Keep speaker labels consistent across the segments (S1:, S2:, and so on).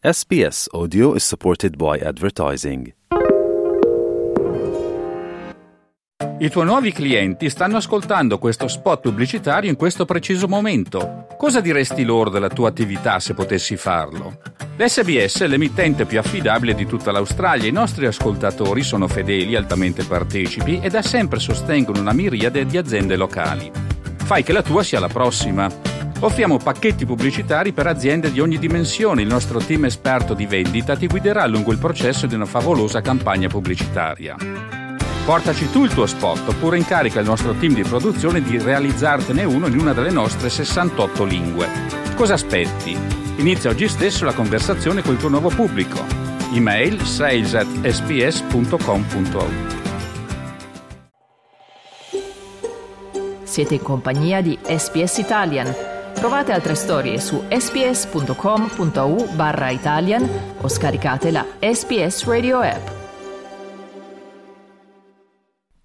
S1: SBS Audio is supported by advertising.
S2: I tuoi nuovi clienti stanno ascoltando questo spot pubblicitario in questo preciso momento. Cosa diresti loro della tua attività se potessi farlo? L'SBS è l'emittente più affidabile di tutta l'Australia. I nostri ascoltatori sono fedeli, altamente partecipi e da sempre sostengono una miriade di aziende locali. Fai che la tua sia la prossima. Offriamo pacchetti pubblicitari per aziende di ogni dimensione. Il nostro team esperto di vendita ti guiderà lungo il processo di una favolosa campagna pubblicitaria. Portaci tu il tuo spot oppure incarica il nostro team di produzione di realizzartene uno in una delle nostre 68 lingue. Cosa aspetti? Inizia oggi stesso la conversazione con il tuo nuovo pubblico. Email sales at sps.com.au
S3: Siete in compagnia di SPS Italian Trovate altre storie su sps.com.au barra Italian o scaricate la SPS Radio app.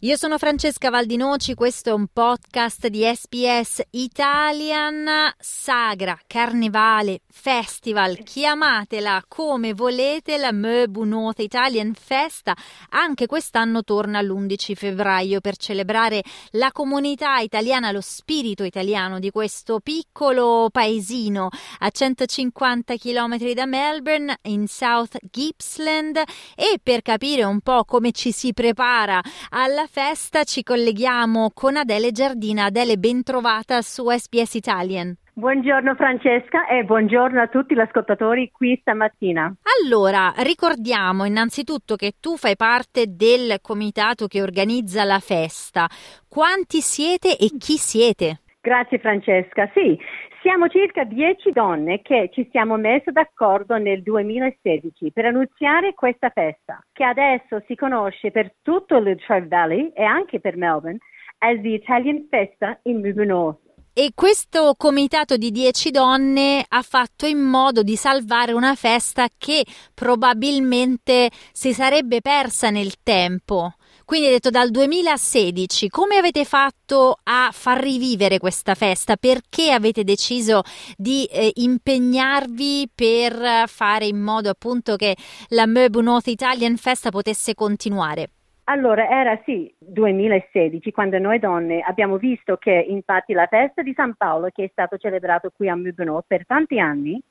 S4: Io sono Francesca Valdinoci, questo è un podcast di SPS Italian, sagra, carnevale, festival, chiamatela come volete, la Möbu North Italian Festa, anche quest'anno torna l'11 febbraio per celebrare la comunità italiana, lo spirito italiano di questo piccolo paesino. A 150 km da Melbourne in South Gippsland. E per capire un po' come ci si prepara alla festa ci colleghiamo con Adele Giardina. Adele, ben trovata su SBS Italian.
S5: Buongiorno Francesca e buongiorno a tutti gli ascoltatori qui stamattina.
S4: Allora, ricordiamo innanzitutto che tu fai parte del comitato che organizza la festa. Quanti siete e chi siete?
S5: Grazie Francesca. Sì, siamo circa 10 donne che ci siamo messe d'accordo nel 2016 per annunziare questa festa, che adesso si conosce per tutto il Latrobe Valley e anche per Melbourne as the Italian Festa in Mubu North.
S4: E questo comitato di 10 donne ha fatto in modo di salvare una festa che probabilmente si sarebbe persa nel tempo. Quindi hai detto dal 2016, come avete fatto a far rivivere questa festa? Perché avete deciso di eh, impegnarvi per fare in modo appunto che la Möbu North Italian Festa potesse continuare?
S5: Allora, era sì 2016 quando noi donne abbiamo visto che infatti la festa di San Paolo che è stato celebrato qui a Möbu per tanti anni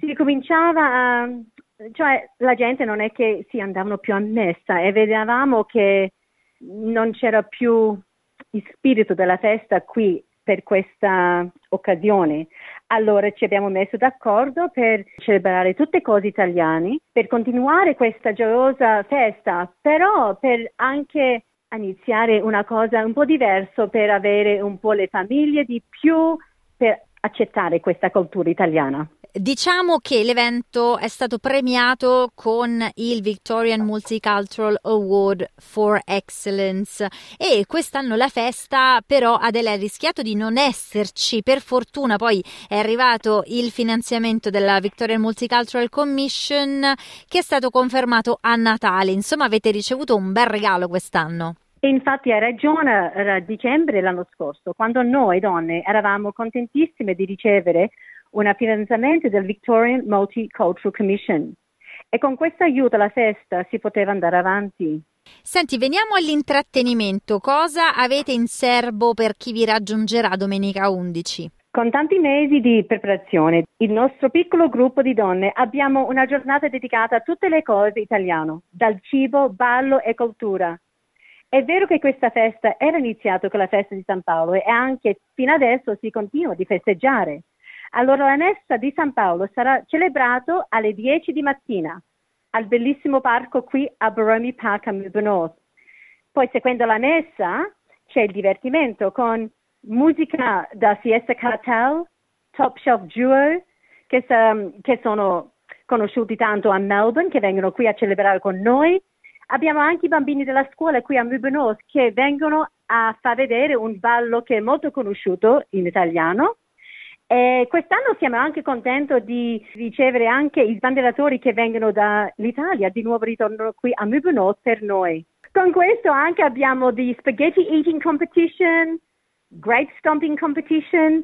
S5: si cominciava a, cioè la gente non è che si andavano più a messa e vedevamo che non c'era più il spirito della festa qui per questa occasione. Allora ci abbiamo messo d'accordo per celebrare tutte cose italiane, per continuare questa gioiosa festa, però per anche iniziare una cosa un po' diversa per avere un po' le famiglie di più per accettare questa cultura italiana.
S4: Diciamo che l'evento è stato premiato con il Victorian Multicultural Award for Excellence. E quest'anno la festa però Adele ha rischiato di non esserci, per fortuna poi è arrivato il finanziamento della Victorian Multicultural Commission che è stato confermato a Natale, insomma avete ricevuto un bel regalo quest'anno.
S5: Infatti hai ragione, era dicembre l'anno scorso, quando noi donne eravamo contentissime di ricevere un finanziamento del Victorian Multicultural Commission e con questo aiuto la festa si poteva andare avanti.
S4: Senti, veniamo all'intrattenimento. Cosa avete in serbo per chi vi raggiungerà domenica 11?
S5: Con tanti mesi di preparazione, il nostro piccolo gruppo di donne abbiamo una giornata dedicata a tutte le cose italiane, dal cibo, ballo e cultura. È vero che questa festa era iniziata con la festa di San Paolo e anche fino adesso si continua di festeggiare. Allora la messa di San Paolo sarà celebrato alle 10 di mattina al bellissimo parco qui a Baromi Park a Melbourne Poi seguendo la messa c'è il divertimento con musica da Fiesta Cartel, Top Shelf Duo, che, che sono conosciuti tanto a Melbourne, che vengono qui a celebrare con noi. Abbiamo anche i bambini della scuola qui a Melbourne che vengono a far vedere un ballo che è molto conosciuto in italiano e quest'anno siamo anche contenti di ricevere anche i sbandieratori che vengono dall'Italia, di nuovo ritornano qui a Mubuno per noi. Con questo anche abbiamo di spaghetti eating competition, grape stomping competition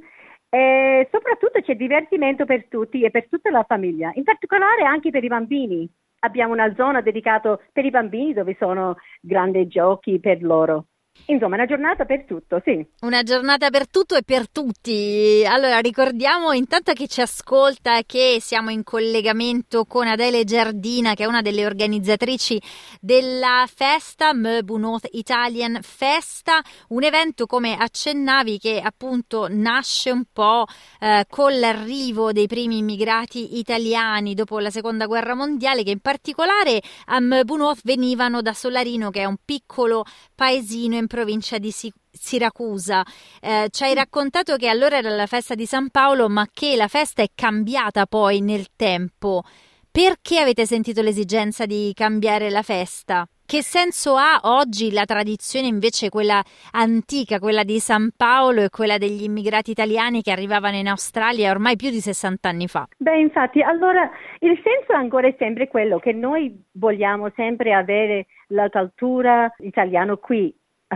S5: E soprattutto c'è divertimento per tutti e per tutta la famiglia, in particolare anche per i bambini. Abbiamo una zona dedicata per i bambini dove sono grandi giochi per loro. Insomma, una giornata per tutto, sì.
S4: Una giornata per tutto e per tutti. Allora, ricordiamo intanto che ci ascolta che siamo in collegamento con Adele Giardina, che è una delle organizzatrici della festa Möbu North Italian Festa, un evento come accennavi che appunto nasce un po' eh, con l'arrivo dei primi immigrati italiani dopo la seconda guerra mondiale, che in particolare a Möbu North venivano da Solarino, che è un piccolo paesino in provincia di Siracusa. Eh, ci hai raccontato che allora era la festa di San Paolo, ma che la festa è cambiata poi nel tempo. Perché avete sentito l'esigenza di cambiare la festa? Che senso ha oggi la tradizione invece quella antica, quella di San Paolo e quella degli immigrati italiani che arrivavano in Australia ormai più di 60 anni fa?
S5: Beh, infatti, allora il senso ancora è sempre quello che noi vogliamo sempre avere la cultura italiana qui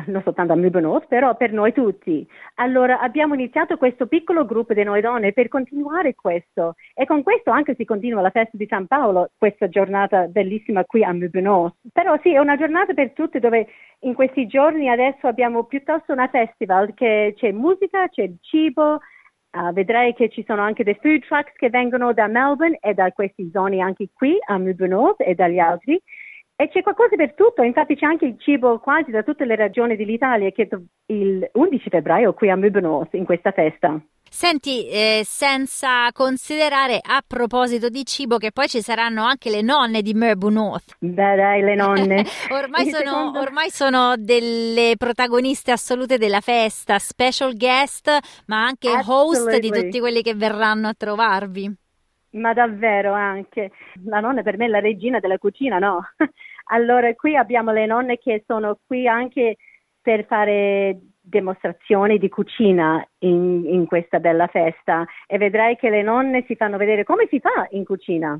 S5: non soltanto a Milbonos, però per noi tutti. Allora abbiamo iniziato questo piccolo gruppo di noi donne per continuare questo e con questo anche si continua la festa di San Paolo, questa giornata bellissima qui a Milbonos. Però sì, è una giornata per tutti dove in questi giorni adesso abbiamo piuttosto una festival che c'è musica, c'è cibo, Uh, vedrai che ci sono anche dei food trucks che vengono da Melbourne e da queste zone anche qui a Milbourne e dagli altri e c'è qualcosa per tutto, infatti c'è anche il cibo quasi da tutte le regioni dell'Italia che il 11 febbraio qui a Mykonos in questa festa.
S4: Senti, eh, senza considerare a proposito di cibo che poi ci saranno anche le nonne di Merbu North.
S5: Beh dai, le nonne.
S4: ormai, sono, secondo... ormai, sono, delle protagoniste assolute della festa, special guest, ma anche host di tutti quelli che verranno a trovarvi.
S5: Ma davvero anche. La nonna per me è la regina della cucina, no? allora qui abbiamo le nonne che sono qui anche per fare dimostrazioni di cucina in, in questa bella festa e vedrai che le nonne si fanno vedere come si fa in cucina.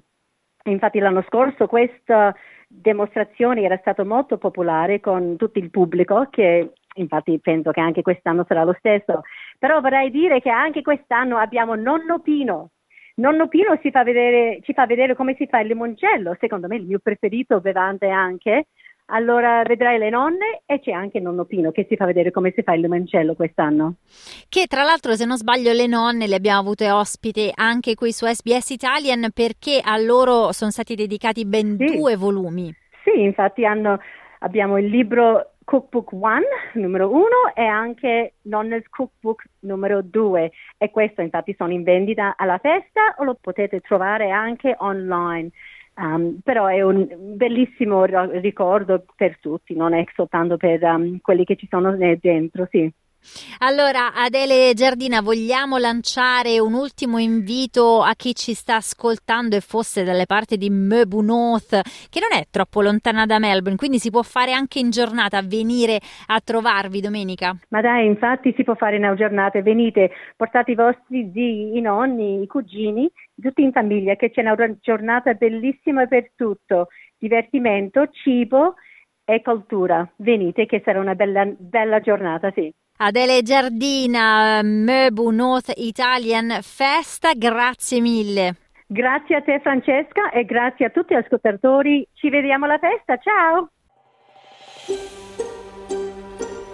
S5: Infatti l'anno scorso questa dimostrazione era stata molto popolare con tutto il pubblico che infatti penso che anche quest'anno sarà lo stesso. Però vorrei dire che anche quest'anno abbiamo nonno Pino Nonno Pino fa vedere, ci fa vedere come si fa il limoncello, secondo me il mio preferito bevante anche. Allora vedrai le nonne e c'è anche nonno Pino che si fa vedere come si fa il limoncello quest'anno.
S4: Che tra l'altro, se non sbaglio, le nonne le abbiamo avute ospite anche qui su SBS Italian perché a loro sono stati dedicati ben sì. due volumi.
S5: Sì, infatti hanno, abbiamo il libro Cookbook One numero uno e anche Nonna's Cookbook numero due e questo infatti sono in vendita alla festa o lo potete trovare anche online. Um, però è un bellissimo ricordo per tutti, non è soltanto per um, quelli che ci sono dentro, sì.
S4: Allora, Adele Giardina, vogliamo lanciare un ultimo invito a chi ci sta ascoltando e fosse dalle parti di Möbu North, che non è troppo lontana da Melbourne, quindi si può fare anche in giornata, venire a trovarvi domenica?
S5: Ma dai, infatti si può fare in giornata, venite, portate i vostri zii, i nonni, i cugini, tutti in famiglia, che c'è una giornata bellissima per tutto, divertimento, cibo e cultura. Venite, che sarà una bella, bella giornata, sì.
S4: Adele Giardina, Möbu North Italian Festa, grazie mille.
S5: Grazie a te Francesca e grazie a tutti gli ascoltatori. Ci vediamo alla festa, ciao!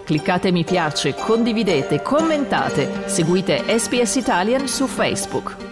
S3: Cliccate mi piace, condividete, commentate, seguite SPS Italian su Facebook.